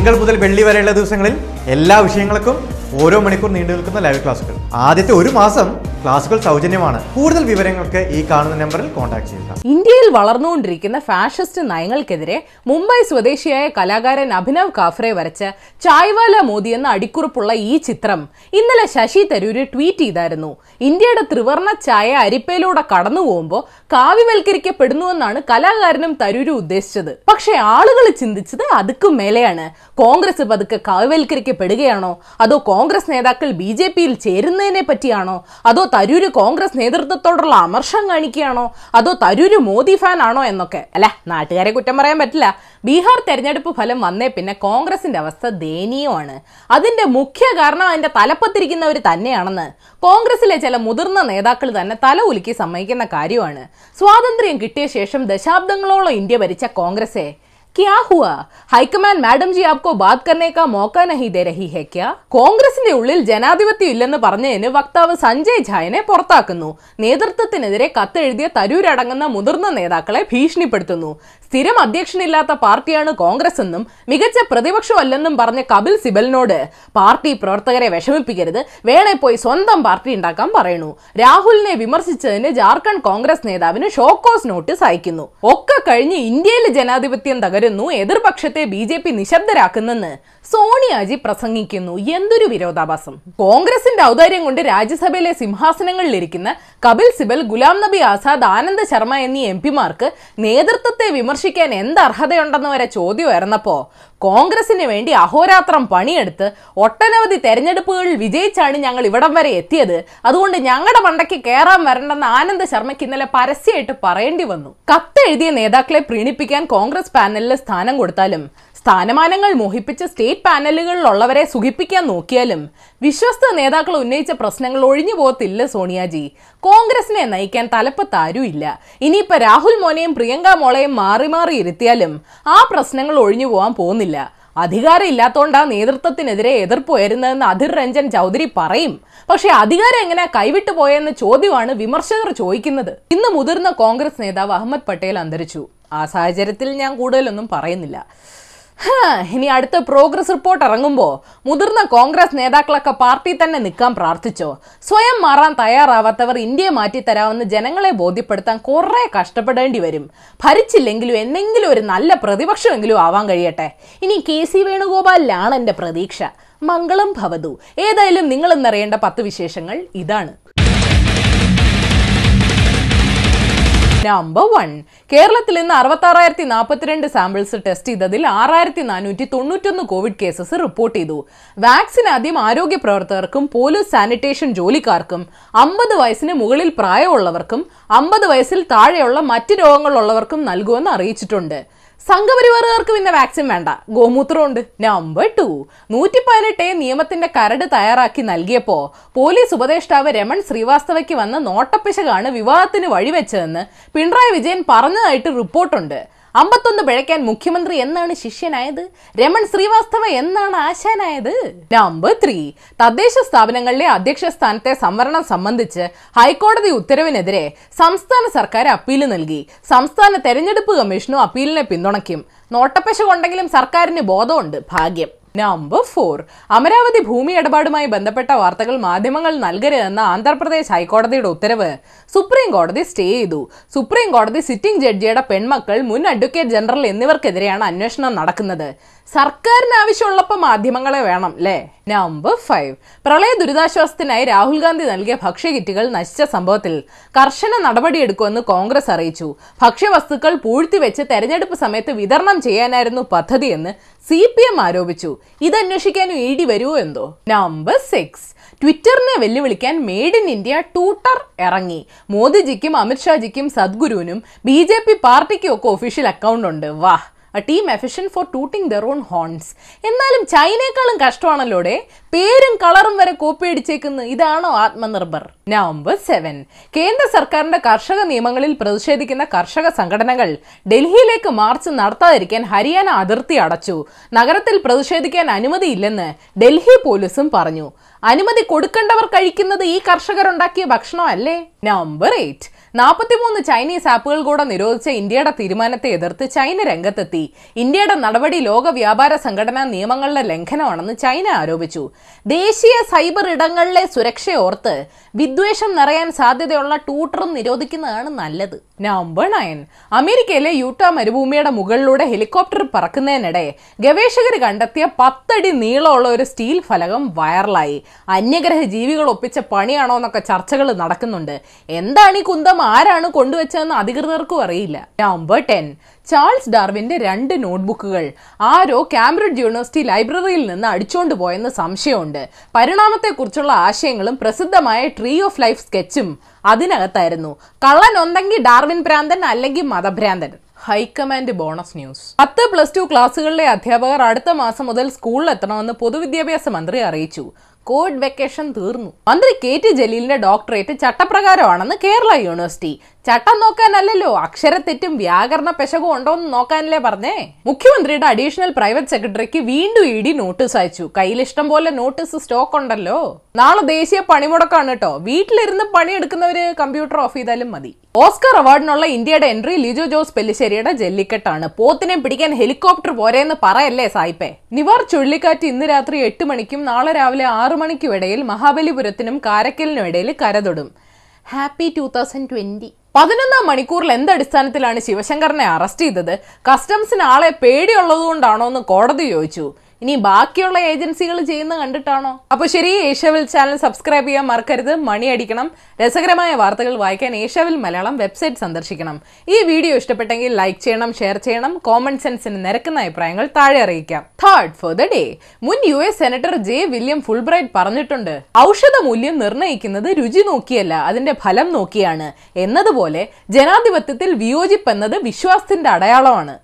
തിങ്കൾ മുതൽ വെള്ളി വരെയുള്ള ദിവസങ്ങളിൽ എല്ലാ വിഷയങ്ങൾക്കും ഓരോ മണിക്കൂർ നീണ്ടു നിൽക്കുന്ന ലൈവ് ക്ലാസുകൾ ആദ്യത്തെ ഒരു മാസം ക്ലാസുകൾ സൗജന്യമാണ്. കൂടുതൽ വിവരങ്ങൾക്ക് ഈ കാണുന്ന നമ്പറിൽ കോൺടാക്ട് ചെയ്യുക. ഇന്ത്യയിൽ വളർന്നുകൊണ്ടിരിക്കുന്ന ഫാഷിസ്റ്റ് നയങ്ങൾക്കെതിരെ മുംബൈ സ്വദേശിയായ കലാകാരൻ അഭിനവ് കാഫ്രെ വരച്ച ചായ്വാല മോദി എന്ന അടിക്കുറിപ്പുള്ള ഈ ചിത്രം ഇന്നലെ ശശി തരൂര് ട്വീറ്റ് ചെയ്തായിരുന്നു. ഇന്ത്യയുടെ ത്രിവർണ ചായ അരിപ്പയിലൂടെ കടന്നു പോകുമ്പോൾ കാവ്യവൽക്കരിക്കപ്പെടുന്നുവെന്നാണ് കലാകാരനും തരൂര് ഉദ്ദേശിച്ചത്. പക്ഷെ ആളുകൾ ചിന്തിച്ചത് അതുക്കും മേലെയാണ്. കോൺഗ്രസ് പതുക്കെ കാവ്യവൽക്കരിക്കപ്പെടുകയാണോ? അതോ കോൺഗ്രസ് നേതാക്കൾ ബി ജെ പിയിൽ ചേരുന്നതിനെ പറ്റിയാണോ? അതോ തരൂര് കോൺഗ്രസ് നേതൃത്വത്തോടുള്ള അമർഷം കാണിക്കുകയാണോ? അതോ തരൂര് മോദി ഫാൻ ആണോ എന്നൊക്കെ? അല്ല? നാട്ടുകാരെ കുറ്റം പറയാൻ പറ്റില്ല. ബീഹാർ തെരഞ്ഞെടുപ്പ് ഫലം വന്നേ പിന്നെ കോൺഗ്രസിന്റെ അവസ്ഥ ദയനീയമാണ് അതിന്റെ മുഖ്യ കാരണം അതിന്റെ തലപ്പത്തിരിക്കുന്നവർ തന്നെയാണെന്ന്. കോൺഗ്രസിലെ ചില മുതിർന്ന നേതാക്കൾ തന്നെ തല ഉലുക്കി സമ്മതിക്കുന്ന കാര്യമാണ്. സ്വാതന്ത്ര്യം കിട്ടിയ ശേഷം ദശാബ്ദങ്ങളോളം ഇന്ത്യ ഭരിച്ച കോൺഗ്രസെ क्या हुआ ഹൈക്കമാൻഡ് മാഡം ജി ആപ്കോ ബാത് കർനെ കാ മോക്ക നഹി ദേ രഹി ഹെ ക്യാ കോൺഗ്രസിന്റെ ഉള്ളിൽ ജനാധിപത്യം ഇല്ലെന്ന് പറഞ്ഞതിന് വക്താവ് സഞ്ജയ് ഝായനെ പുറത്താക്കുന്നു നേതൃത്വത്തിനെതിരെ കത്തെഴുതിയ തരൂരടങ്ങുന്ന മുതിർന്ന നേതാക്കളെ ഭീഷണിപ്പെടുത്തുന്നു സ്ഥിരം അധ്യക്ഷനില്ലാത്ത പാർട്ടിയാണ് കോൺഗ്രസ് എന്നും മികച്ച പ്രതിപക്ഷമല്ലെന്നും പറഞ്ഞ കപിൽ സിബലിനോട് പാർട്ടി പ്രവർത്തകരെ വിഷമിപ്പിക്കരുത് വേണേ പോയി സ്വന്തം പാർട്ടി ഉണ്ടാക്കാൻ പറയുന്നു രാഹുലിനെ വിമർശിച്ചതിന് ജാർഖണ്ഡ് കോൺഗ്രസ് നേതാവിന് ഷോക്കോസ് നോട്ടീസ് അയക്കുന്നു ഒക്കെ കഴിഞ്ഞ് ഇന്ത്യയിലെ ജനാധിപത്യം തകരുന്നു എതിർപക്ഷത്തെ ബി ജെ പി നിശബ്ദരാക്കുന്നെന്ന് സോണിയാജി പ്രസംഗിക്കുന്നു. എന്തൊരു വിരോധാഭാസം. കോൺഗ്രസിന്റെ ഔദാര്യം കൊണ്ട് രാജ്യസഭയിലെ സിംഹാസനങ്ങളിലിരിക്കുന്ന കപിൽ സിബൽ ഗുലാം നബി ആസാദ് ആനന്ദ് ശർമ്മ എന്നീ എം പിമാർക്ക് നേതൃത്വത്തെ വിമർശിക്കാൻ എന്ത് അർഹതയുണ്ടെന്ന് വരെ ചോദ്യം ഉയർന്നപ്പോ കോൺഗ്രസിന് വേണ്ടി അഹോരാത്രം പണിയെടുത്ത് ഒട്ടനവധി തെരഞ്ഞെടുപ്പുകളിൽ വിജയിച്ചാണ് ഞങ്ങൾ ഇവിടം വരെ എത്തിയത്. അതുകൊണ്ട് ഞങ്ങളുടെ മണ്ടയ്ക്ക് കയറാൻ വരണ്ടെന്ന് ആനന്ദ് ശർമ്മയ്ക്ക് ഇന്നലെ പരസ്യമായിട്ട് പറയേണ്ടി വന്നു. കത്തെഴുതിയ നേതാക്കളെ പ്രീണിപ്പിക്കാൻ കോൺഗ്രസ് പാനലിൽ സ്ഥാനം കൊടുത്താലും സ്ഥാനമാനങ്ങൾ മോഹിപ്പിച്ച് സ്റ്റേറ്റ് പാനലുകളിലുള്ളവരെ സുഖിപ്പിക്കാൻ നോക്കിയാലും വിശ്വസ്ത നേതാക്കൾ ഉന്നയിച്ച പ്രശ്നങ്ങൾ ഒഴിഞ്ഞു പോകത്തില്ല സോണിയാജി. കോൺഗ്രസിനെ നയിക്കാൻ തലപ്പത്ത് ആരുമില്ല. ഇനിയിപ്പോ രാഹുൽ മോനെയും പ്രിയങ്ക മോളെയും മാറി മാറി ഇരുത്തിയാലും ആ പ്രശ്നങ്ങൾ ഒഴിഞ്ഞു പോകാൻ പോകുന്നില്ല. അധികാരം ആ നേതൃത്വത്തിനെതിരെ എതിർപ്പ് ഉയരുന്നതെന്ന് അധിർ രഞ്ജൻ ചൗധരി പറയും. പക്ഷേ അധികാരം എങ്ങനെ കൈവിട്ടു പോയെന്ന ചോദ്യമാണ് വിമർശകർ ചോദിക്കുന്നത്. ഇന്ന് മുതിർന്ന കോൺഗ്രസ് നേതാവ് അഹമ്മദ് പട്ടേൽ അന്തരിച്ചു. ആ സാഹചര്യത്തിൽ ഞാൻ കൂടുതലൊന്നും പറയുന്നില്ല. ഇനി അടുത്ത പ്രോഗ്രസ് റിപ്പോർട്ട് ഇറങ്ങുമ്പോൾ മുതിർന്ന കോൺഗ്രസ് നേതാക്കളൊക്കെ പാർട്ടി തന്നെ നിൽക്കാൻ പ്രാർത്ഥിച്ചോ? സ്വയം മാറാൻ തയ്യാറാവാത്തവർ ഇന്ത്യയെ മാറ്റിത്തരാമെന്ന് ജനങ്ങളെ ബോധ്യപ്പെടുത്താൻ കുറെ കഷ്ടപ്പെടേണ്ടി വരും. ഭരിച്ചില്ലെങ്കിലും എന്തെങ്കിലും ഒരു നല്ല പ്രതിപക്ഷമെങ്കിലും ആവാൻ കഴിയട്ടെ. ഇനി കെ സി വേണുഗോപാലിലാണ് എന്റെ പ്രതീക്ഷ. മംഗളം ഭവതു. ഏതായാലും നിങ്ങളെന്നറിയേണ്ട പത്ത് വിശേഷങ്ങൾ ഇതാണ്. നമ്പർ വൺ കേരളത്തിൽ ഇന്ന് അറുപത്തി ആറായിരത്തി നാൽപ്പത്തിരണ്ട് സാമ്പിൾസ് ടെസ്റ്റ് ചെയ്തതിൽ ആറായിരത്തി നാനൂറ്റി തൊണ്ണൂറ്റൊന്ന് കോവിഡ് കേസസ് റിപ്പോർട്ട് ചെയ്തു. വാക്സിൻ ആദ്യം ആരോഗ്യ പ്രവർത്തകർക്കും പോലീസ് സാനിറ്റേഷൻ ജോലിക്കാർക്കും അമ്പത് വയസ്സിന് മുകളിൽ പ്രായമുള്ളവർക്കും അമ്പത് വയസ്സിൽ താഴെയുള്ള മറ്റ് രോഗങ്ങളുള്ളവർക്കും നൽകുമെന്ന് അറിയിച്ചിട്ടുണ്ട്. സംഘപരിവാറുകാർക്ക് പിന്നെ വാക്സിൻ വേണ്ട. ഗോമൂത്രമുണ്ട്. നമ്പർ ടു നൂറ്റി പതിനെട്ട് നിയമത്തിന്റെ കരട് തയ്യാറാക്കി നൽകിയപ്പോ പോലീസ് ഉപദേഷ്ടാവ് രമൺ ശ്രീവാസ്തവയ്ക്ക് വന്ന നോട്ടപ്പിശകാണ് വിവാദത്തിന് വഴിവെച്ചതെന്ന് പിണറായി വിജയൻ പറഞ്ഞതായിട്ട് റിപ്പോർട്ടുണ്ട്. അമ്പത്തൊന്ന് പിഴയ്ക്കാൻ മുഖ്യമന്ത്രി എന്നാണ് ശിഷ്യനായത്? രമൺ ശ്രീവാസ്തവ എന്നാണ് ആശാനായത്? നമ്പർ ത്രീ തദ്ദേശ സ്ഥാപനങ്ങളിലെ അധ്യക്ഷ സ്ഥാനത്തെ സംവരണം സംബന്ധിച്ച് ഹൈക്കോടതി ഉത്തരവിനെതിരെ സംസ്ഥാന സർക്കാർ അപ്പീൽ നൽകി. സംസ്ഥാന തെരഞ്ഞെടുപ്പ് കമ്മീഷനും അപ്പീലിനെ പിന്തുണയ്ക്കും. നോട്ടപ്പശ കൊണ്ടെങ്കിലും സർക്കാരിന് ബോധമുണ്ട്. ഭാഗ്യം. നമ്പർ ഫോർ അമരാവതി ഭൂമി ഇടപാടുമായി ബന്ധപ്പെട്ട വാർത്തകൾ മാധ്യമങ്ങൾ നൽകരുതെന്ന ആന്ധ്രാപ്രദേശ് ഹൈക്കോടതിയുടെ ഉത്തരവ്. സുപ്രീം കോടതി സ്റ്റേ ചെയ്തു. സുപ്രീം കോടതി സിറ്റിംഗ് ജഡ്ജിയുടെ പെൺമക്കൾ മുൻ അഡ്വക്കേറ്റ് ജനറൽ എന്നിവർക്കെതിരെയാണ് അന്വേഷണം നടക്കുന്നത്. സർക്കാരിന് ആവശ്യമുള്ളപ്പോൾ മാധ്യമങ്ങളെ വേണം അല്ലേ നമ്പർ ഫൈവ് പ്രളയ ദുരിതാശ്വാസത്തിനായി രാഹുൽ ഗാന്ധി നൽകിയ ഭക്ഷ്യകിറ്റുകൾ നശിച്ച സംഭവത്തിൽ കർശന നടപടിയെടുക്കുമെന്ന് കോൺഗ്രസ് അറിയിച്ചു. ഭക്ഷ്യവസ്തുക്കൾ പൂഴ്ത്തിവെച്ച് തെരഞ്ഞെടുപ്പ് സമയത്ത് വിതരണം ചെയ്യാനായിരുന്നു പദ്ധതിയെന്ന് സി പി എം ആരോപിച്ചു. ഇതന്വേഷിക്കാനും ഇ ഡി വരുമോ എന്തോ? നമ്പർ സിക്സ് ട്വിറ്ററിനെ വെല്ലുവിളിക്കാൻ മെയ്ഡ് ഇൻ ഇന്ത്യ ട്യൂട്ടർ ഇറങ്ങി. മോദിജിക്കും അമിത്ഷാജിക്കും സദ്ഗുരുവിനും ബി ജെ പി പാർട്ടിക്കും ഒക്കെ ഒഫീഷ്യൽ അക്കൗണ്ട് ഉണ്ട്. വാഹ് a team efficient for tooting their own horns എന്നാലും ചൈനയെക്കാളും കഷ്ടമാണല്ലോടെ? പേരും കളറും വരെ കോപ്പി അടിച്ചേക്കുന്നു ഇതാണോ ആത്മനിർഭർ? നവംബർ സെവൻ കേന്ദ്ര സർക്കാരിന്റെ കർഷക നിയമങ്ങളിൽ പ്രതിഷേധിക്കുന്ന കർഷക സംഘടനകൾ ഡൽഹിയിലേക്ക് മാർച്ച് നടത്താതിരിക്കാൻ ഹരിയാന അതിർത്തി അടച്ചു. നഗരത്തിൽ പ്രതിഷേധിക്കാൻ അനുമതിയില്ലെന്ന് ഡൽഹി പോലീസും പറഞ്ഞു. അനുമതി കൊടുക്കേണ്ടവർ കഴിക്കുന്നത് ഈ കർഷകരുണ്ടാക്കിയ ഭക്ഷണമല്ലേ? നമ്പർ എയ്റ്റ് നാൽപ്പത്തിമൂന്ന് ചൈനീസ് ആപ്പുകൾ കൂടെ നിരോധിച്ച ഇന്ത്യയുടെ തീരുമാനത്തെ എതിർത്ത് ചൈന രംഗത്തെത്തി. ഇന്ത്യയുടെ നടപടി ലോക വ്യാപാര സംഘടനാ നിയമങ്ങളുടെ ലംഘനമാണെന്ന് ചൈന ആരോപിച്ചു. ദേശീയ സൈബർ ഇടങ്ങളിലെ സുരക്ഷയോർത്ത് വിദ്വേഷം നിറയാൻ സാധ്യതയുള്ള ട്യൂട്ടറും നിരോധിക്കുന്നതാണ് നല്ലത്. Number nine. അമേരിക്കയിലെ യൂട്ട മരുഭൂമിയുടെ മുകളിലൂടെ ഹെലികോപ്റ്റർ പറക്കുന്നതിനിടെ ഗവേഷകർ കണ്ടെത്തിയ പത്തടി നീളമുള്ള ഒരു സ്റ്റീൽ ഫലകം വൈറലായി. അന്യഗ്രഹ ജീവികൾ ഒപ്പിച്ച പണിയാണോ എന്നൊക്കെ ചർച്ചകൾ നടക്കുന്നുണ്ട്. എന്താണ് ഈ കുന്തം ആരാണ് കൊണ്ടുവച്ചതെന്ന് അധികൃതർക്കും അറിയില്ല. November ten. ചാൾസ് ഡാർവിന്റെ രണ്ട് നോട്ട്ബുക്കുകൾ. ആരോ കാംബ്രിഡ്ജ് യൂണിവേഴ്സിറ്റി ലൈബ്രറിയിൽ നിന്ന് അടിച്ചോണ്ട് പോയെന്ന് സംശയമുണ്ട്. പരിണാമത്തെക്കുറിച്ചുള്ള ആശയങ്ങളും പ്രസിദ്ധമായ ട്രീ ഓഫ് ലൈഫ് സ്കെച്ചും അതിനകത്തായിരുന്നു. കള്ളൻ ഒന്നെങ്കിൽ ഡാർവിൻ ഭ്രാന്തൻ അല്ലെങ്കിൽ മതഭ്രാന്തൻ. High command bonus news. പത്ത് പ്ലസ് ടു ക്ലാസ്സുകളിലെ അധ്യാപകർ അടുത്ത മാസം മുതൽ സ്കൂളിൽ എത്തണമെന്ന് പൊതുവിദ്യാഭ്യാസ മന്ത്രി അറിയിച്ചു. കോവിഡ് വെക്കേഷൻ തീർന്നു. മന്ത്രി കെ ടി ജലീലിന്റെ ഡോക്ടറേറ്റ് ചട്ടപ്രകാരമാണെന്ന് കേരള യൂണിവേഴ്സിറ്റി. ചട്ടം നോക്കാനല്ലല്ലോ. അക്ഷരത്തെറ്റും വ്യാകരണ പെശകും ഉണ്ടോന്ന് നോക്കാനല്ലേ പറഞ്ഞേ. മുഖ്യമന്ത്രിയുടെ അഡീഷണൽ പ്രൈവറ്റ് സെക്രട്ടറിക്ക് വീണ്ടും ഇ ഡി നോട്ടീസ് അയച്ചു. കയ്യിൽ ഇഷ്ടം പോലെ നോട്ടീസ് സ്റ്റോക്ക് ഉണ്ടല്ലോ. നാളെ ദേശീയ പണിമുടക്കാണ് കേട്ടോ. വീട്ടിലിരുന്ന് പണിയെടുക്കുന്നവര് കമ്പ്യൂട്ടർ ഓഫ് ചെയ്താലും മതി. ഓസ്കർ അവാർഡിനുള്ള ഇന്ത്യയുടെ എൻട്രി ലിജോ ജോസ് പെല്ലിശ്ശേരിയുടെ ജല്ലിക്കെട്ടാണ്. പോത്തിനെ പിടിക്കാൻ ഹെലികോപ്റ്റർ പോരെന്ന് പറയല്ലേ സായിപ്പേ. നിവാർ ചുഴലിക്കാറ്റ് ഇന്ന് രാത്രി എട്ട് മണിക്കും നാളെ രാവിലെ ആറു മണിക്കും ഇടയിൽ മഹാബലിപുരത്തിനും കാരക്കലിനും ഇടയിൽ കരതൊടും. Happy two thousand twenty. പതിനൊന്നാം മണിക്കൂറിൽ എന്തടിസ്ഥാനത്തിലാണ് ശിവശങ്കറിനെ അറസ്റ്റ് ചെയ്തത്? കസ്റ്റംസിന് ആളെ പേടിയുള്ളതുകൊണ്ടാണോ എന്ന് കോടതി ചോദിച്ചു. ഇനി ബാക്കിയുള്ള ഏജൻസികൾ ചെയ്യുന്ന കണ്ടിട്ടാണോ? അപ്പൊ ശരി ഏഷ്യാവിൽ ചാനൽ സബ്സ്ക്രൈബ് ചെയ്യാൻ മറക്കരുത് മണി അടിക്കണം. രസകരമായ വാർത്തകൾ വായിക്കാൻ ഏഷ്യാവിൽ മലയാളം വെബ്സൈറ്റ് സന്ദർശിക്കണം. ഈ വീഡിയോ ഇഷ്ടപ്പെട്ടെങ്കിൽ ലൈക്ക് ചെയ്യണം ഷെയർ ചെയ്യണം കോമൺ സെൻസിന് നിരക്കുന്ന അഭിപ്രായങ്ങൾ താഴെ അറിയിക്കാം. തേർഡ് ഫോർ ദ ഡേ മുൻ U S senator J William Fulbright പറഞ്ഞിട്ടുണ്ട് ഔഷധ മൂല്യം നിർണയിക്കുന്നത് രുചി നോക്കിയല്ല അതിന്റെ ഫലം നോക്കിയാണ്. എന്നതുപോലെ ജനാധിപത്യത്തിൽ വിയോജിപ്പ് എന്നത് വിശ്വാസത്തിന്റെ അടയാളമാണ്.